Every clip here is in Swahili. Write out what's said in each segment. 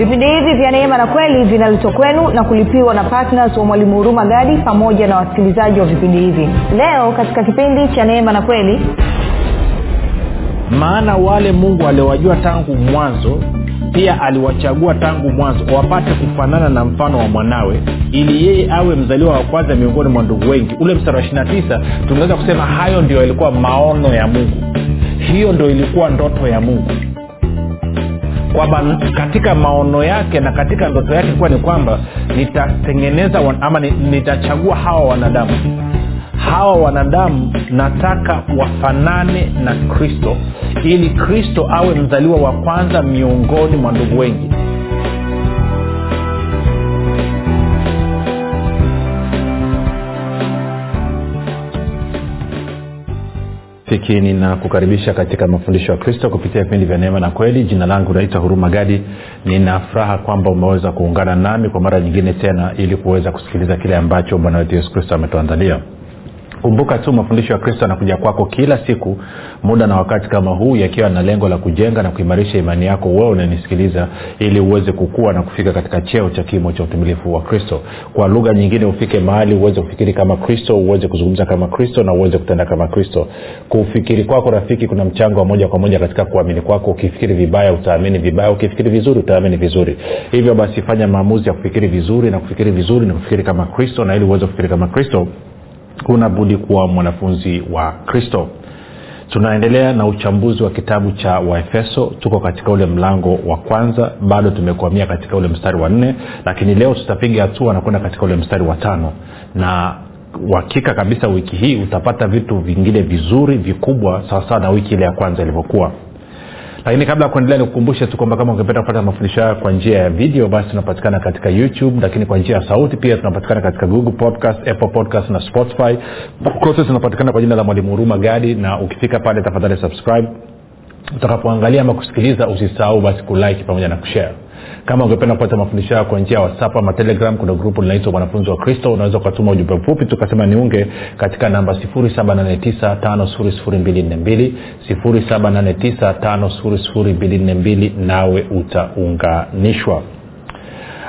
vipindi hivi vya neema na kweli vinaletwa kwenu na kulipiwa na ptns wa mwalimu huruma gadi pamoja na wasikilizaji wa vipindi hivi. Leo katika kipindi cha neema na kweli maana wale mungu aliowajua tangu mwanzo pia aliwachagua tangu mwanzo wapate kufanana na mfano wa mwanawe ili yeye awe mzaliwa wa kwanza miongoni mwa ndugu wengi. Ule mstari wa 29 tungeweza kusema hayo ndio yalikuwa maono ya mungu. Hiyo ndio ilikuwa ndoto ya mungu kwamba katika maono yake na katika ndoto yake kuwa ni kwamba nitatengeneza ama nitachagua hawa wanadamu. Hawa wanadamu nataka wafanane na kristo ili kristo awe mzaliwa wa kwanza miongoni mwa ndugu wengi rafiki ninakukaribisha katika mafundisho ya kristo kupitia vipindi vya neema na kweli. Jina langu naitwa huruma gadi. Nina furaha kwamba umeweza kuungana nami kwa mara nyingine tena ili kuweza kusikiliza kile ambacho bwana wetu yesu kristo ametuandalia kumbuka tu mafundisho ya kristo yanakuja kwako kila siku muda na wakati kama huu yakiwa na lengo la kujenga na kuimarisha imani yako wewe unanisikiliza ili uweze kukua na kufika katika cheo cha kimo cha utumilifu wa kristo. Kwa lugha nyingine ufike mahali uweze kufikiri kama kristo uweze kuzungumza kama kristo na uweze kutenda kama kristo. Kufikiri kwako rafiki kuna mchango wa moja kwa moja katika kuamini kwako. Ukifikiri vibaya utaamini vibaya. Ukifikiri vizuri utaamini vizuri. Hivyo basi fanya maamuzi ya kufikiri vizuri na kufikiri vizuri na kufikiri kama kristo na ili uweze kufikiri kama kristo huna budi kuwa mwanafunzi wa kristo. Tunaendelea na uchambuzi wa kitabu cha waefeso. Tuko katika ule mlango wa kwanza bado tumekwamia katika ule mstari wa nne lakini leo tutapiga hatua na kwenda katika ule mstari wa tano. Na uhakika kabisa wiki hii utapata vitu vingine vizuri vikubwa sawasawa na wiki ile ya kwanza ilivyokuwa lakini kabla ya kuendelea nikukumbushe tu kwamba kama ungependa kupata mafundisho hayo kwa njia ya video basi tunapatikana katika youtube lakini kwa njia ya sauti pia tunapatikana katika google podcast apple podcast na spotify. Kote tunapatikana kwa jina la mwalimu huruma gadi na ukifika pale tafadhali subscribe. Utakapoangalia ama kusikiliza usisahau basi kulike pamoja na kushare kama ungependa kupata mafundisho yao kwa njia ya whatsapp ama telegram kuna grupu linaitwa mwanafunzi wa kristo. Unaweza ukatuma ujumbe mfupi tukasema niunge katika namba 7895242 7895242 nawe utaunganishwa.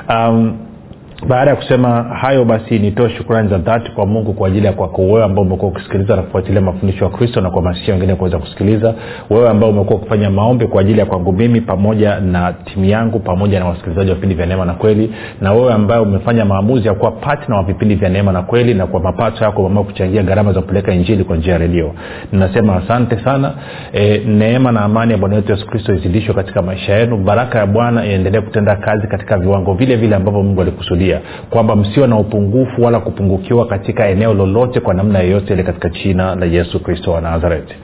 Um, baada ya kusema hayo basi nitoe shukrani za dhati kwa mungu kwa ajili ya kwako wewe ambao umekuwa ukisikiliza na kufuatilia mafundisho ya kristo na kuhamasisha wengine kuweza kusikiliza. Wewe ambao umekuwa ukifanya maombi kwa ajili ya kwangu mimi pamoja na timu yangu pamoja na wasikilizaji wa vipindi vya neema na kweli. Na wewe ambaye umefanya maamuzi ya kuwa patna wa vipindi vya neema na kweli na kwa mapato yako mama kuchangia gharama za kupeleka injili kwa njia ya redio. Ninasema asante sana. E, neema na amani ya bwana wetu yesu kristo izidishwe katika maisha yenu. Baraka ya bwana iendelee kutenda kazi katika viwango vile vile ambavyo mungu alikusudia kusudia kwamba msiwe na upungufu wala kupungukiwa katika eneo lolote kwa namna yoyote ile katika china la yesu kristo wa nazareti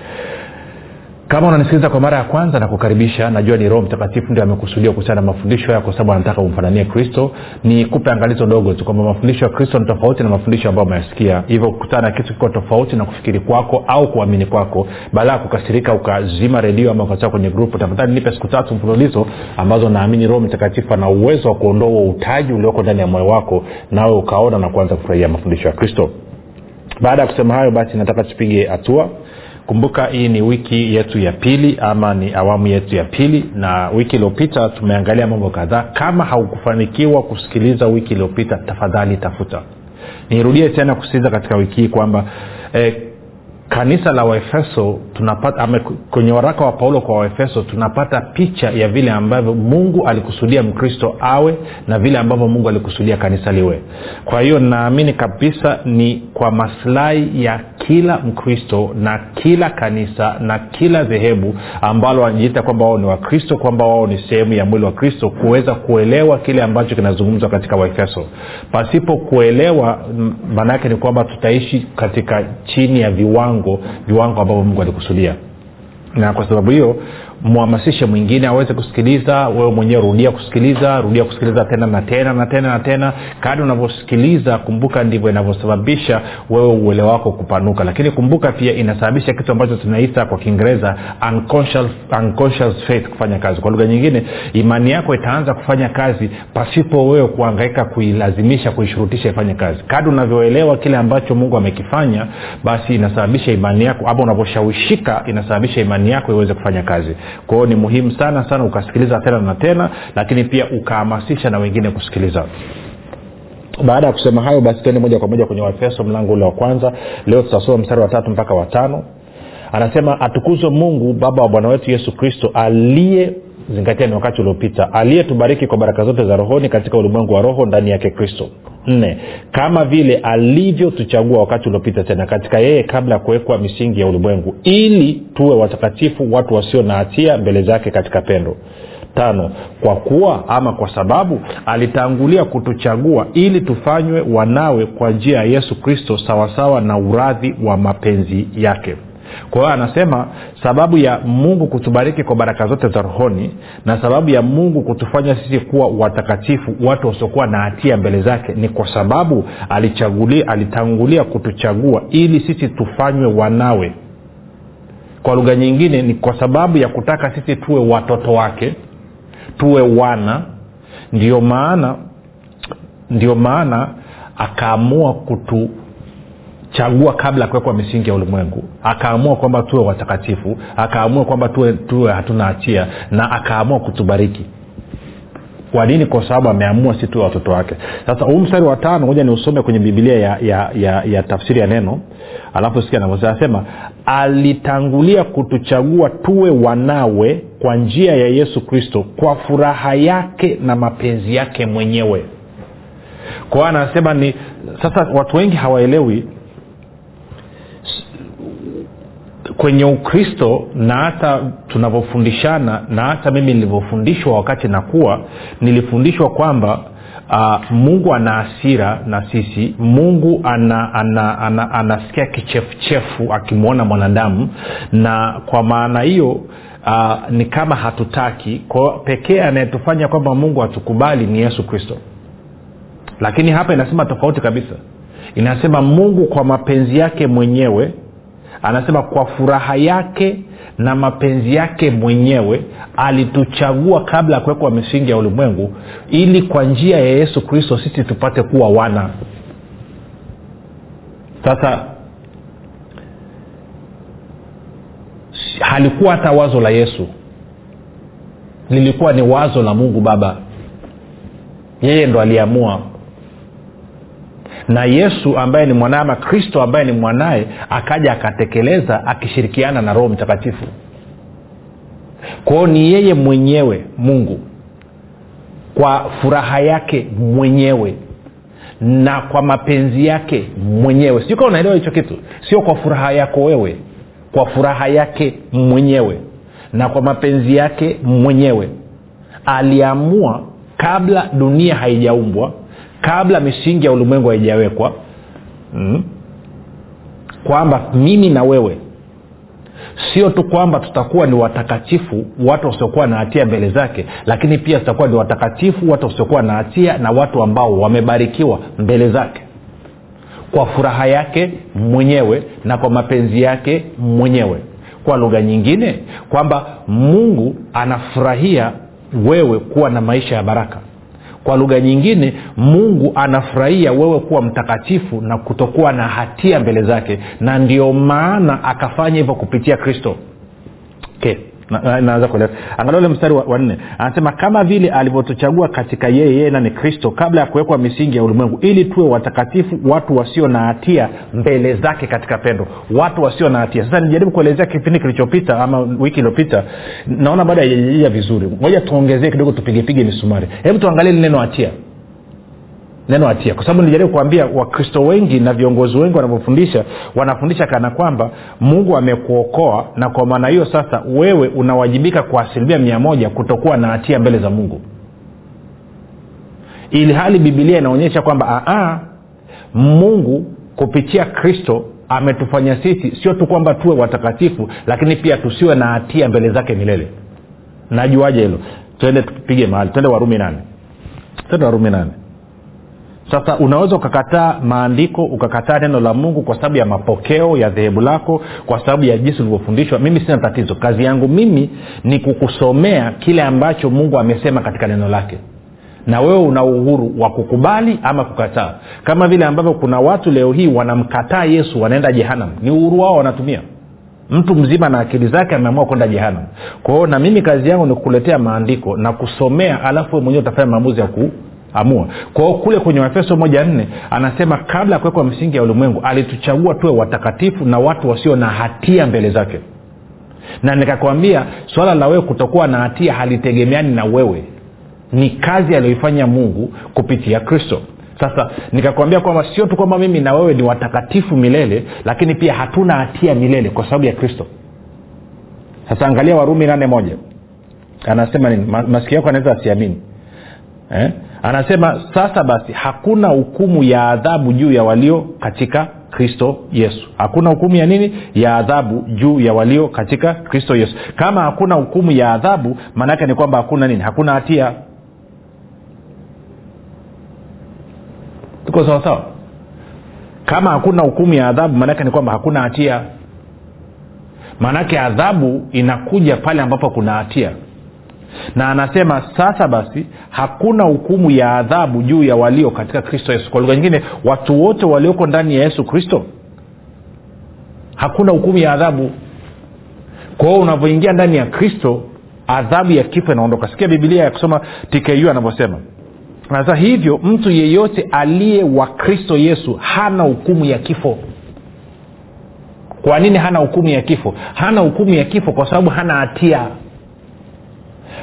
kama unanisikiliza kwa mara ya kwanza nakukaribisha. Najua ni roho mtakatifu ndio amekusudia kuhusiana na mafundisho kwa sababu anataka umfananie kristo. Ni kupe angalizo dogo tu kwamba mafundisho ya kristo ni tofauti na mafundisho ambayo umeyasikia. Hivyo kukutana na kitu kiko tofauti na kufikiri kwako au kuamini kwako baada ya kukasirika ukazima redio ama ukatoka kwenye grupu tafadhali nipe siku tatu mfululizo ambazo naamini roho mtakatifu ana uwezo wa kuondoa utaji ulioko ndani ya moyo wako nawe ukaona na kuanza kufurahia mafundisho ya kristo. Baada ya kusema hayo basi nataka tupige hatua kumbuka hii ni wiki yetu ya pili ama ni awamu yetu ya pili na wiki iliyopita tumeangalia mambo kadhaa. Kama haukufanikiwa kusikiliza wiki iliyopita tafadhali tafuta. Nirudie tena kusikiliza katika wiki hii kwamba eh, kanisa la waefeso tunapata ame, kwenye waraka wa paulo kwa waefeso tunapata picha ya vile ambavyo mungu alikusudia mkristo awe na vile ambavyo mungu alikusudia kanisa liwe. Kwa hiyo naamini kabisa ni kwa maslahi ya kila mkristo na kila kanisa na kila dhehebu ambalo wanajiita kwamba wao ni wakristo kwamba wao ni sehemu ya mwili wa kristo kuweza kuelewa kile ambacho kinazungumzwa katika waefeso. Pasipo kuelewa maanaake ni kwamba tutaishi katika chini ya viwango viwango ambavyo mungu alikusudia. Na kwa sababu hiyo mhamasishe mwingine aweze kusikiliza wewe mwenyewe rudia kusikiliza rudia kusikiliza tena na tena na tena na tena. Kadi unavyosikiliza kumbuka ndivyo inavyosababisha wewe uele wako kupanuka. Lakini kumbuka pia inasababisha kitu ambacho tunaita kwa kiingereza unconscious, unconscious faith kufanya kazi. Kwa lugha nyingine imani yako itaanza kufanya kazi pasipo wewe kuangaika kuilazimisha kuishurutisha ifanye kazi. Kadi unavyoelewa kile ambacho mungu amekifanya basi inasababisha imani yako ama unavyoshawishika inasababisha imani yako iweze kufanya kazi kwa hiyo ni muhimu sana sana ukasikiliza tena na tena lakini pia ukahamasisha na wengine kusikiliza. Baada ya kusema hayo basi tuende moja kwa moja kwenye waefeso mlango ule wa kwanza. Leo tutasoma mstari wa tatu mpaka watano anasema atukuzwe mungu baba wa bwana wetu yesu kristo aliye zingatia ni wakati uliopita. Aliyetubariki kwa baraka zote za rohoni katika ulimwengu wa roho ndani yake kristo. Nne kama vile alivyotuchagua wakati uliopita tena katika yeye kabla ya kuwekwa misingi ya ulimwengu ili tuwe watakatifu watu wasio na hatia mbele zake katika pendo. Tano kwa kuwa ama kwa sababu alitangulia kutuchagua ili tufanywe wanawe kwa njia ya yesu kristo sawasawa na uradhi wa mapenzi yake kwa hiyo anasema sababu ya mungu kutubariki kwa baraka zote za rohoni na sababu ya mungu kutufanya sisi kuwa watakatifu watu wasiokuwa na hatia mbele zake ni kwa sababu alichagulia alitangulia kutuchagua ili sisi tufanywe wanawe. Kwa lugha nyingine ni kwa sababu ya kutaka sisi tuwe watoto wake tuwe wana. Ndio maana ndio maana akaamua kutu chagua kabla ya kuwekwa misingi ya ulimwengu. Akaamua kwamba tuwe watakatifu akaamua kwamba tuwe, tuwe hatuna hatia na akaamua kutubariki. Kwa nini? Kwa sababu ameamua si tuwe watoto wake. Sasa huu mstari wa tano moja ni usome kwenye bibilia ya, ya, ya, ya tafsiri ya neno. Alafu sikia anasema alitangulia kutuchagua tuwe wanawe kwa njia ya yesu kristo kwa furaha yake na mapenzi yake mwenyewe. Kwa hiyo anasema ni sasa watu wengi hawaelewi kwenye ukristo na hata tunavyofundishana na hata mimi nilivyofundishwa wakati nakuwa nilifundishwa kwamba uh, mungu ana hasira na sisi. Mungu ana, ana, ana, anasikia kichefuchefu akimwona mwanadamu. Na kwa maana hiyo uh, ni kama hatutaki. Kwa pekee anayetufanya kwamba mungu hatukubali ni yesu kristo. Lakini hapa inasema tofauti kabisa. Inasema mungu kwa mapenzi yake mwenyewe anasema kwa furaha yake na mapenzi yake mwenyewe alituchagua kabla ya kuwekwa misingi ya ulimwengu ili kwa njia ya yesu kristo sisi tupate kuwa wana. Sasa halikuwa hata wazo la yesu. Lilikuwa ni wazo la mungu baba. Yeye ndo aliamua na yesu ambaye ni mwanaye ama kristo ambaye ni mwanaye akaja akatekeleza akishirikiana na roho mtakatifu. Kwao ni yeye mwenyewe mungu kwa furaha yake mwenyewe na kwa mapenzi yake mwenyewe. Sio kama unaelewa hicho kitu. Sio kwa furaha yako wewe kwa furaha yake mwenyewe na kwa mapenzi yake mwenyewe. Aliamua kabla dunia haijaumbwa kabla misingi ya ulimwengu haijawekwa mm, kwamba mimi na wewe sio tu kwamba tutakuwa ni watakatifu watu wasiokuwa na hatia mbele zake lakini pia tutakuwa ni watakatifu watu wasiokuwa na hatia na watu ambao wamebarikiwa mbele zake. Kwa furaha yake mwenyewe na kwa mapenzi yake mwenyewe. Kwa lugha nyingine kwamba mungu anafurahia wewe kuwa na maisha ya baraka kwa lugha nyingine mungu anafurahia wewe kuwa mtakatifu na kutokuwa na hatia mbele zake. Na ndio maana akafanya hivyo kupitia kristo. Okay naanza kueleza. Angalia ule mstari wa nne. Anasema kama vile alivyotuchagua katika yeye yeye nani kristo kabla ya kuwekwa misingi ya ulimwengu ili tuwe watakatifu watu wasio na hatia mbele zake katika pendo. Watu wasio na hatia. Sasa nijaribu kuelezea kipindi kilichopita ama wiki iliyopita. Naona bado ya vizuri. Moja tuongezee kidogo tupigepige misumari. Hebu tuangalie lineno hatia neno hatia kwa sababu nilijaribu kuambia wakristo wengi na viongozi wengi wanavyofundisha wanafundisha kana kwamba mungu amekuokoa na kwa maana hiyo sasa wewe unawajibika kwa asilimia mia moja kutokuwa na hatia mbele za mungu. Ili hali bibilia inaonyesha kwamba aa, mungu kupitia kristo ametufanya sisi sio tu kwamba tuwe watakatifu lakini pia tusiwe na hatia mbele zake milele. Najuaje hilo? Twende tupige mahali. Twende warumi nane. Twende warumi nane sasa unaweza ukakataa maandiko ukakataa neno la mungu kwa sababu ya mapokeo ya dhehebu lako kwa sababu ya jinsi ulivyofundishwa. Mimi sina tatizo. Kazi yangu mimi ni kukusomea kile ambacho mungu amesema katika neno lake. Na wewe una uhuru wa kukubali ama kukataa. Kama vile ambavyo kuna watu leo hii wanamkataa yesu wanaenda jehanam ni uhuru wao wanatumia. Mtu mzima na akili zake ameamua kwenda jehanam kwa hiyo na mimi kazi yangu ni kukuletea maandiko na kusomea alafu we mwenyewe utafanya maamuzi ya kuamua kwa kwao kule kwenye waefeso moja nne anasema kabla ya kuwekwa msingi ya ulimwengu alituchagua tuwe watakatifu na watu wasio na hatia mbele zake. Na nikakwambia swala la wewe kutokuwa na hatia halitegemeani na wewe. Ni kazi aliyoifanya mungu kupitia kristo. Sasa nikakwambia kwamba sio tu kwamba mimi na wewe ni watakatifu milele lakini pia hatuna hatia milele kwa sababu ya kristo. Sasa angalia warumi nane moja. Anasema nini? Ma- masikio yako anaweza asiamini eh? Anasema sasa basi hakuna hukumu ya adhabu juu ya walio katika kristo yesu. Hakuna hukumu ya nini? Ya adhabu juu ya walio katika kristo yesu. Kama hakuna hukumu ya adhabu maanaake ni kwamba hakuna nini? Hakuna hatia. Tuko sawasawa kama hakuna hukumu ya adhabu maanaake ni kwamba hakuna hatia. Maanake adhabu inakuja pale ambapo kuna hatia na anasema sasa basi hakuna hukumu ya adhabu juu ya walio katika kristo yesu. Kwa lugha nyingine watu wote walioko ndani ya yesu kristo hakuna hukumu ya adhabu. Kwa hiyo unavyoingia ndani ya kristo adhabu ya kifo inaondoka. Sikia bibilia ya kusoma tku anavyosema. Sasa hivyo mtu yeyote aliye wa kristo yesu hana hukumu ya kifo. Kwa nini hana hukumu ya kifo? Hana hukumu ya kifo kwa sababu hana hatia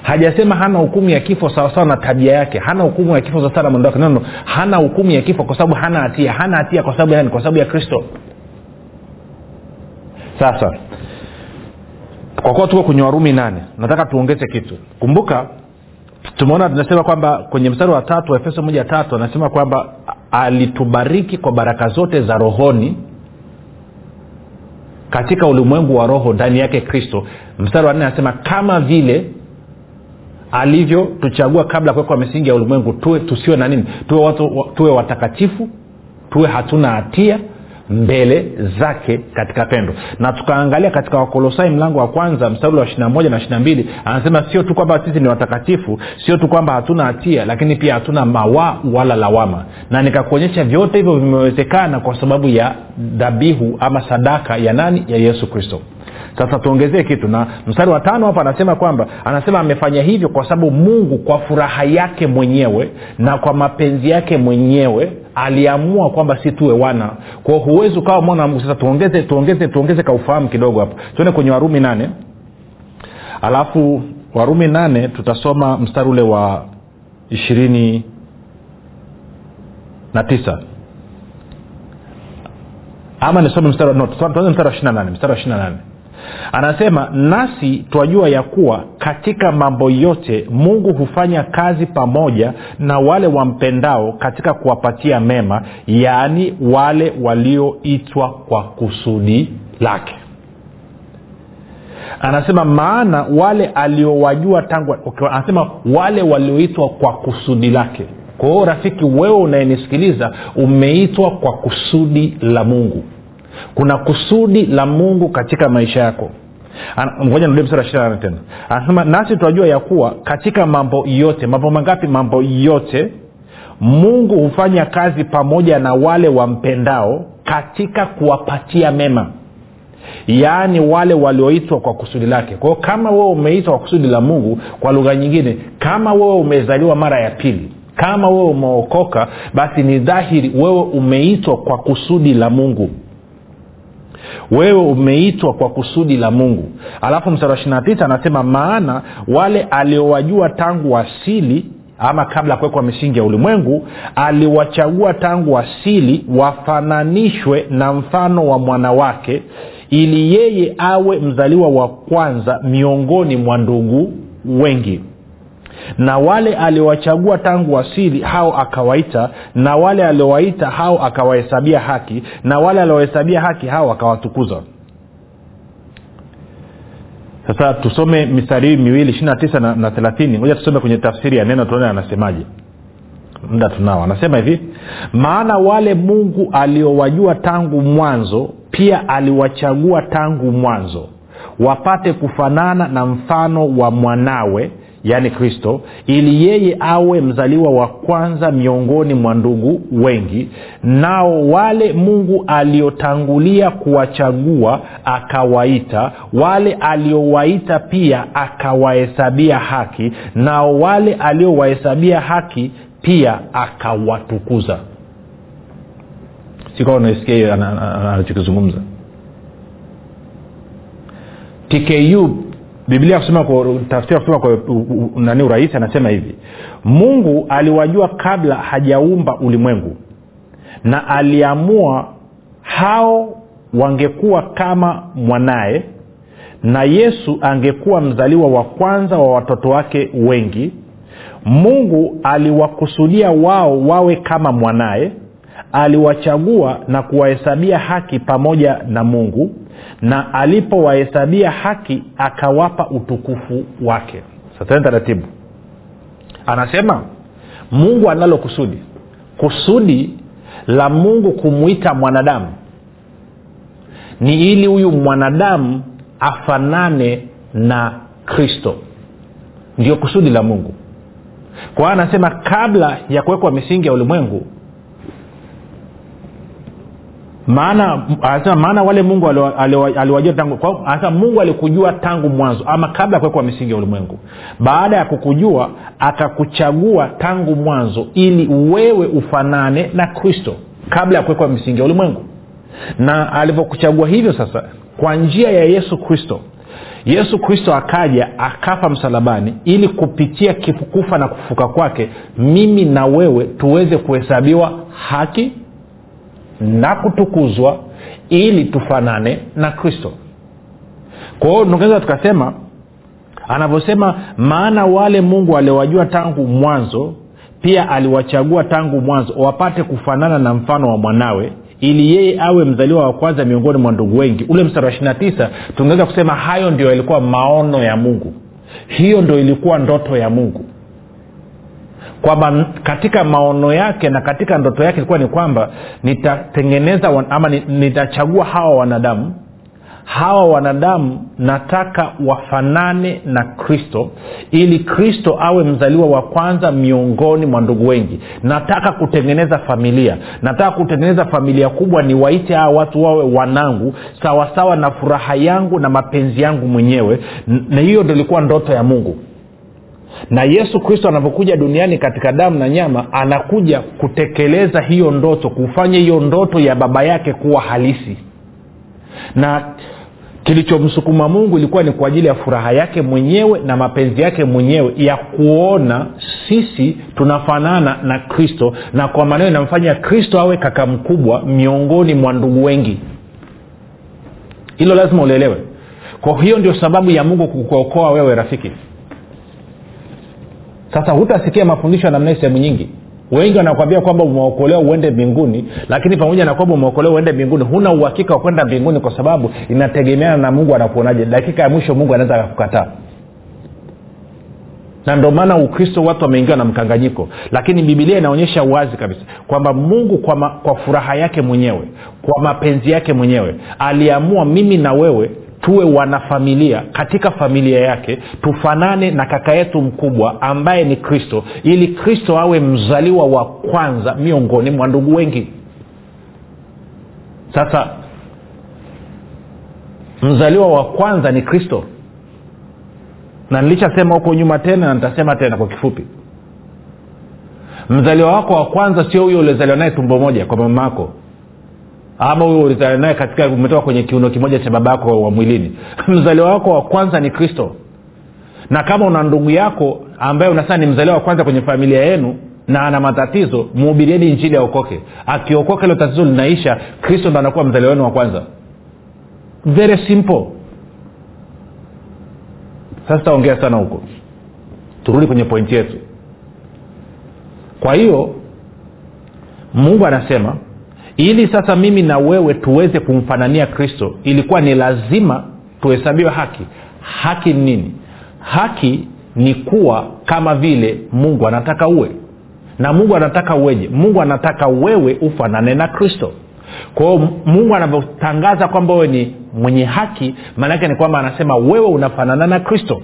hajasema hana hukumu ya kifo sawasawa na tabia yake. Hana hukumu ya kifo sawasawa na mwendo wake. No, no. hana hukumu ya kifo kwa sababu hana hatia. Hana hatia kwa sababu ya nani? Kwa sababu ya kristo. Sasa kwa kuwa tuko kwenye warumi nane nataka tuongeze kitu. Kumbuka tumeona tunasema kwamba kwenye mstari wa tatu wa efeso moja tatu anasema kwamba alitubariki kwa baraka zote za rohoni katika ulimwengu wa roho ndani yake kristo. Mstari wa nne anasema kama vile alivyotuchagua kabla ya kuwekwa misingi ya ulimwengu tuwe tusiwe na nini? Tuwe, watu, tuwe watakatifu tuwe hatuna hatia mbele zake katika pendo. Na tukaangalia katika wakolosai mlango wa kwanza mstari wa ishirina moja na ishirina mbili anasema sio tu kwamba sisi ni watakatifu sio tu kwamba hatuna hatia lakini pia hatuna mawaa wala lawama. Na nikakuonyesha vyote hivyo vimewezekana kwa sababu ya dhabihu ama sadaka ya nani? Ya yesu kristo sasa tuongezee kitu na mstari wa tano hapa anasema kwamba anasema amefanya hivyo kwa sababu mungu kwa furaha yake mwenyewe na kwa mapenzi yake mwenyewe aliamua kwamba si tuwe wana. Kwao huwezi ukawa mwana wa mungu. Sasa tuongeze tuongeze tuongeze kaufahamu kidogo hapo tuende kwenye warumi nane. Alafu warumi nane tutasoma mstari ule wa ishirini na tisa. Ama nisome mstari no, mstari wa ishiri na nane mstari wa ishiri na nane anasema nasi twajua ya kuwa katika mambo yote mungu hufanya kazi pamoja na wale wampendao katika kuwapatia mema yaani wale walioitwa kwa kusudi lake. Anasema maana wale aliowajua tangu anasema wale walioitwa kwa kusudi lake. Kwa hiyo rafiki wewe unayenisikiliza umeitwa kwa kusudi la mungu kuna kusudi la mungu katika maisha yako. Ngoja tena. Anasema nasi tunajua ya kuwa katika mambo yote mambo mangapi? Mambo yote mungu hufanya kazi pamoja na wale wampendao katika kuwapatia mema. Yaani wale walioitwa kwa kusudi lake. Kwao kama wewe umeitwa kwa kusudi la mungu kwa lugha nyingine kama wewe umezaliwa mara ya pili kama wewe umeokoka basi ni dhahiri wewe umeitwa kwa kusudi la mungu wewe umeitwa kwa kusudi la mungu. Alafu mstari wa ishirina tisa anasema maana wale aliowajua tangu asili ama kabla ya kuwekwa misingi ya ulimwengu aliwachagua tangu asili wafananishwe na mfano wa mwanawake ili yeye awe mzaliwa wa kwanza miongoni mwa ndugu wengi na wale aliowachagua tangu asili hao akawaita. Na wale aliowaita hao akawahesabia haki. Na wale aliowahesabia haki hao akawatukuza. Sasa tusome mistari hii miwili ishiri tisa na, na thelathini. Moja tusome kwenye tafsiri ya neno tuone anasemaje. Muda tunao. Anasema hivi maana wale mungu aliowajua tangu mwanzo pia aliwachagua tangu mwanzo wapate kufanana na mfano wa mwanawe yaani kristo ili yeye awe mzaliwa wa kwanza miongoni mwa ndugu wengi nao wale mungu aliotangulia kuwachagua akawaita wale aliowaita pia akawahesabia haki nao wale aliowahesabia haki pia akawatukuza. Sikawa unaisikia hiyo anachokizungumza? Tku biblia tafsiri kusema kwa nani urahisi anasema hivi mungu aliwajua kabla hajaumba ulimwengu na aliamua hao wangekuwa kama mwanaye na yesu angekuwa mzaliwa wa kwanza wa watoto wake wengi mungu aliwakusudia wao wawe kama mwanaye aliwachagua na kuwahesabia haki pamoja na mungu na alipowahesabia haki akawapa utukufu wake. Sasa taratibu. Anasema mungu analo kusudi kusudi la mungu kumwita mwanadamu. Ni ili huyu mwanadamu afanane na kristo. Ndio kusudi la mungu. Kwa anasema kabla ya kuwekwa misingi ya ulimwengu maana maana wale mungu aliwajua tangu anasema mungu alikujua tangu mwanzo ama kabla ya kuwekwa misingi ya ulimwengu. Baada ya kukujua akakuchagua tangu mwanzo ili wewe ufanane na kristo kabla ya kuwekwa misingi ya ulimwengu. Na alivyokuchagua hivyo sasa kwa njia ya yesu kristo yesu kristo akaja akafa msalabani ili kupitia kufa na kufuka kwake mimi na wewe tuweze kuhesabiwa haki na kutukuzwa ili tufanane na kristo. Kwa hiyo tukasema anavyosema maana wale mungu aliowajua tangu mwanzo pia aliwachagua tangu mwanzo wapate kufanana na mfano wa mwanawe ili yeye awe mzaliwa wa kwanza miongoni mwa ndugu wengi. Ule mstari wa ishiri na tisa tungeweza kusema hayo ndio yalikuwa maono ya mungu. Hiyo ndo ilikuwa ndoto ya mungu kwamba katika maono yake na katika ndoto yake ilikuwa ni kwamba nitatengeneza ama nitachagua hawa wanadamu. Hawa wanadamu nataka wafanane na kristo ili kristo awe mzaliwa wa kwanza miongoni mwa ndugu wengi. Nataka kutengeneza familia. Nataka kutengeneza familia kubwa niwaite hawa watu wawe wanangu sawasawa na furaha yangu na mapenzi yangu mwenyewe. Na hiyo ndo ilikuwa ndoto ya mungu na yesu kristo anapokuja duniani katika damu na nyama anakuja kutekeleza hiyo ndoto kufanya hiyo ndoto ya baba yake kuwa halisi. Na kilichomsukuma mungu ilikuwa ni kwa ajili ya furaha yake mwenyewe na mapenzi yake mwenyewe ya kuona sisi tunafanana na kristo na kwa maneno inamfanya kristo awe kaka mkubwa miongoni mwa ndugu wengi. Hilo lazima ulielewe. Kwa hiyo ndio sababu ya mungu kukuokoa wewe rafiki sasa hutasikia mafundisho ya namna hii sehemu nyingi. Wengi wanakwambia kwamba umeokolewa uende mbinguni lakini pamoja na kwamba umeokolewa uende mbinguni huna uhakika wa kwenda mbinguni kwa sababu inategemeana na mungu anakuonaje. Dakika ya mwisho mungu anaweza akakukataa. Na ndio maana ukristo watu wameingiwa na mkanganyiko. Lakini bibilia inaonyesha wazi kabisa kwamba mungu kwa, ma, kwa furaha yake mwenyewe kwa mapenzi yake mwenyewe aliamua mimi na wewe tuwe wanafamilia. Katika familia yake tufanane na kaka yetu mkubwa ambaye ni kristo ili kristo awe mzaliwa wa kwanza miongoni mwa ndugu wengi. Sasa mzaliwa wa kwanza ni kristo. Na nilishasema huko nyuma tena na nitasema tena kwa kifupi. Mzaliwa wako wa kwanza sio huyo uliozaliwa naye tumbo moja kwa mama yako ama huyo ulizaliwa naye katika umetoka kwenye kiuno kimoja cha baba yako wa mwilini. Mzaliwa wako wa kwanza ni kristo. Na kama una ndugu yako ambaye unasema ni mzaliwa wa kwanza kwenye familia yenu na ana matatizo mhubirieni injili aokoke. Akiokoka hilo tatizo linaisha kristo ndo anakuwa mzaliwa wenu wa kwanza. Very simple. Sasa taongea sana huko. Turudi kwenye pointi yetu. Kwa hiyo mungu anasema ili sasa mimi na wewe tuweze kumfanania kristo ilikuwa ni lazima tuhesabiwe haki. Haki ni nini? Haki ni kuwa kama vile mungu anataka uwe. Na mungu anataka uweje? Mungu anataka wewe ufanane na kristo. Kwao mungu anavyotangaza kwamba wewe ni mwenye haki maanaake ni kwamba anasema wewe unafanana na kristo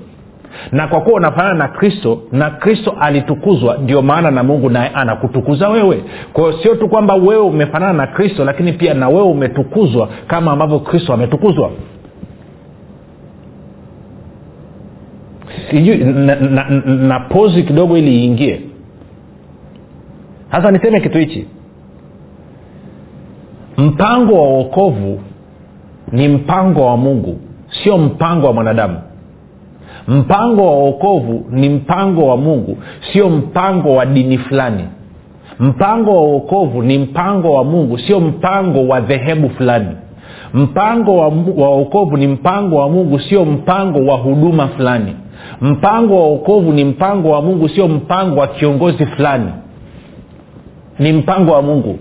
na kwa kuwa unafanana na kristo na kristo alitukuzwa ndio maana na mungu naye anakutukuza wewe. Kwa sio tu kwamba wewe umefanana na kristo lakini pia na wewe umetukuzwa kama ambavyo kristo ametukuzwa. Sijui na, na, na, na pozi kidogo ili iingie. Sasa niseme kitu hichi. Mpango wa uokovu ni mpango wa mungu sio mpango wa mwanadamu mpango wa uokovu ni mpango wa mungu sio mpango wa dini fulani. Mpango wa uokovu ni mpango wa mungu sio mpango wa dhehebu fulani. Mpango wa uokovu ni mpango wa mungu sio mpango wa huduma fulani. Mpango wa uokovu ni mpango wa mungu sio mpango wa kiongozi fulani. Ni mpango wa mungu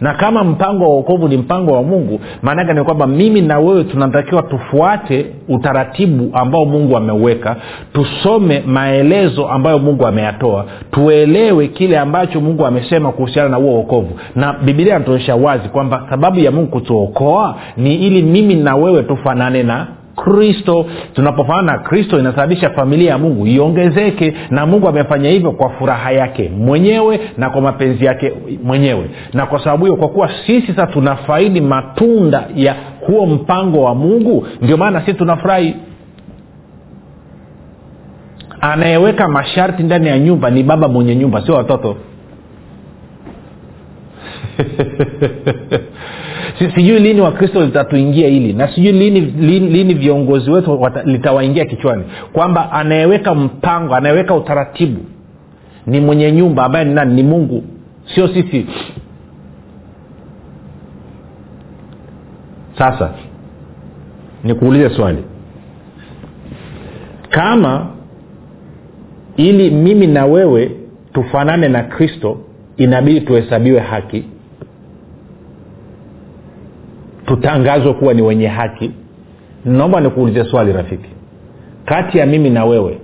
na kama mpango wa uokovu ni mpango wa mungu maanake ni kwamba mimi na wewe tunatakiwa tufuate utaratibu ambao mungu ameuweka tusome maelezo ambayo mungu ameyatoa tuelewe kile ambacho mungu amesema kuhusiana na huo uokovu na bibilia inatuonyesha wazi kwamba sababu ya mungu kutuokoa ni ili mimi na wewe tufanane na kristo tunapofanana na kristo inasababisha familia ya mungu iongezeke na mungu amefanya hivyo kwa furaha yake mwenyewe na kwa mapenzi yake mwenyewe. Na kwa sababu hiyo kwa kuwa sisi sasa tunafaidi matunda ya huo mpango wa mungu ndio maana sisi tunafurahi. Anayeweka masharti ndani ya nyumba ni baba mwenye nyumba sio watoto sijui lini wakristo litatuingia hili na sijui lini, lini, lini viongozi wetu litawaingia kichwani. Kwamba anayeweka mpango anayeweka utaratibu ni mwenye nyumba ambaye ni nani? Ni mungu sio sisi. Sasa nikuulize swali. Kama ili mimi na wewe tufanane na kristo inabidi tuhesabiwe haki tutangazwe kuwa ni wenye haki naomba nikuulize swali rafiki. Kati ya mimi na wewe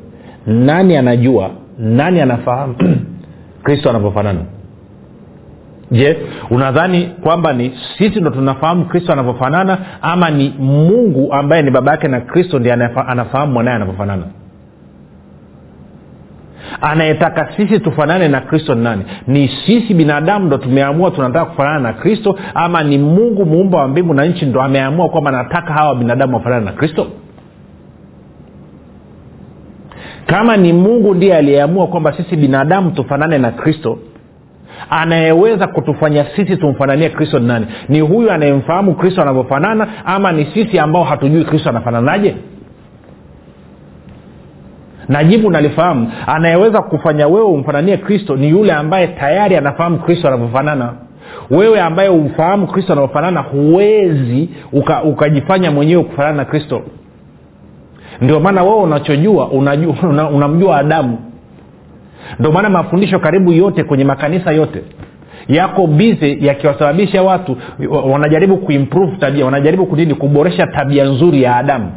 nani anajua nani anafahamu kristo anavyofanana? Je unadhani kwamba ni sisi ndo tunafahamu kristo anavyofanana ama ni mungu ambaye ni baba yake na kristo ndi anafahamu mwanaye anavyofanana anayetaka sisi tufanane na kristo ni nani? Ni sisi binadamu ndo tumeamua tunataka kufanana na kristo ama ni mungu muumba wa mbingu na nchi ndo ameamua kwamba nataka hawa binadamu wafanane na kristo? Kama ni mungu ndiye aliyeamua kwamba sisi binadamu tufanane na kristo anayeweza kutufanya sisi tumfananie kristo ni nani? Ni huyu anayemfahamu kristo anavyofanana ama ni sisi ambao hatujui kristo anafananaje na jibu nalifahamu anayeweza kufanya wewe umfananie kristo ni yule ambaye tayari anafahamu kristo anavyofanana. Wewe ambaye umfahamu kristo anavyofanana huwezi ukajifanya mwenyewe kufanana na kristo. Ndio maana wewe unachojua unamjua una, una adamu. Ndio maana mafundisho karibu yote kwenye makanisa yote yako bize yakiwasababisha watu wanajaribu kuimprove tabia wanajaribu kunini kuboresha tabia nzuri ya adamu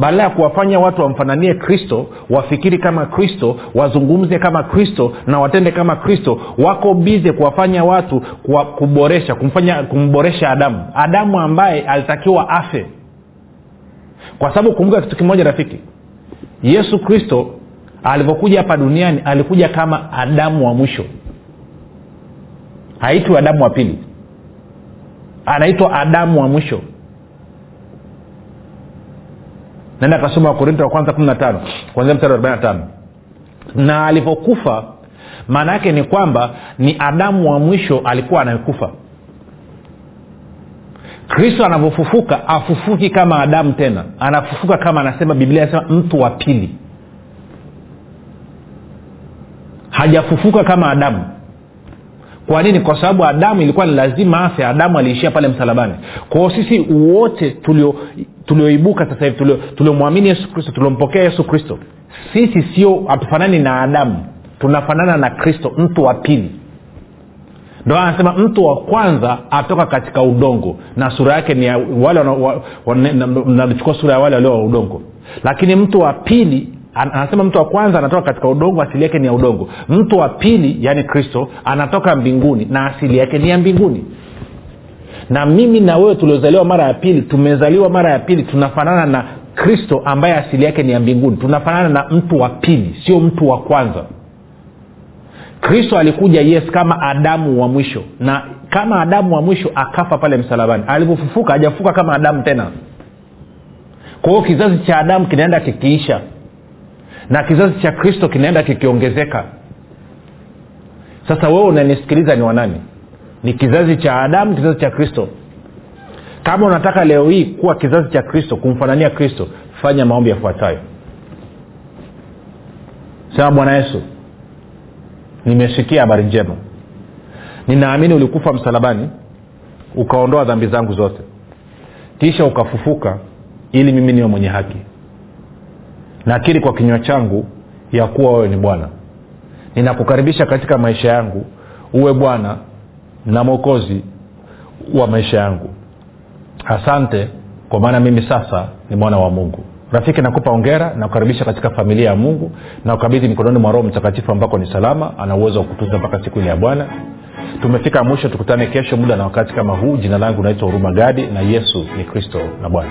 badala ya kuwafanya watu wamfananie kristo wafikiri kama kristo wazungumze kama kristo na watende kama kristo wako bize kuwafanya watu kuwa, kuboresha kumfanya kumboresha adamu. Adamu ambaye alitakiwa afe. Kwa sababu kumbuka kitu kimoja rafiki. Yesu kristo alivyokuja hapa duniani alikuja kama adamu wa mwisho. Haitwi adamu wa pili. Anaitwa adamu wa mwisho naenda akasoma wakorinto wa kwanza kumi na tano kwanzia mstari arobaini na tano. Na alivyokufa maana yake ni kwamba ni adamu wa mwisho alikuwa anayekufa. Kristo anavyofufuka afufuki kama adamu tena. Anafufuka kama anasema biblia anasema mtu wa pili. Hajafufuka kama adamu kwa nini kwa sababu adamu ilikuwa ni lazima afya adamu aliishia pale msalabani kwao sisi wote tulioibuka sasa hivi tuliomwamini yesu kristo tuliompokea yesu kristo sisi sio hatufanani na adamu tunafanana na kristo mtu wa pili ndo anasema mtu wa kwanza atoka katika udongo na sura yake ni wale wanachukua sura ya wale walio wa udongo lakini mtu wa pili anasema mtu wa kwanza anatoka katika udongo asili yake ni ya udongo. Mtu wa pili yaani kristo anatoka mbinguni na asili yake ni ya mbinguni. Na mimi na wewe tuliozaliwa mara ya pili tumezaliwa mara ya pili tunafanana na kristo ambaye asili yake ni ya mbinguni. Tunafanana na mtu wa pili sio mtu wa kwanza. Kristo alikuja yes kama adamu wa mwisho. Na kama adamu wa mwisho akafa pale msalabani. Alivyofufuka hajafufuka kama adamu tena. Kwa hiyo kizazi cha adamu kinaenda kikiisha na kizazi cha kristo kinaenda kikiongezeka. Sasa wewe unanisikiliza ni wanani ni kizazi cha adamu kizazi cha kristo. Kama unataka leo hii kuwa kizazi cha kristo kumfanania kristo fanya maombi yafuatayo. Sema bwana yesu nimesikia habari njema. Ninaamini ulikufa msalabani ukaondoa dhambi zangu zote. Kisha ukafufuka ili mimi niwe mwenye haki nakiri kwa kinywa changu ya kuwa wewe ni bwana. Ninakukaribisha katika maisha yangu uwe bwana na mwokozi wa maisha yangu. Asante kwa maana mimi sasa ni mwana wa mungu. Rafiki nakupa ongera nakukaribisha katika familia ya mungu na ukabidhi mikononi mwa roho mtakatifu ambako ni salama ana uwezo wa kutunza mpaka siku ile ya bwana. Tumefika mwisho tukutane kesho muda na wakati kama huu. Jina langu naitwa huruma gadi na yesu ni kristo na bwana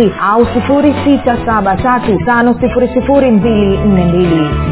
au 6735242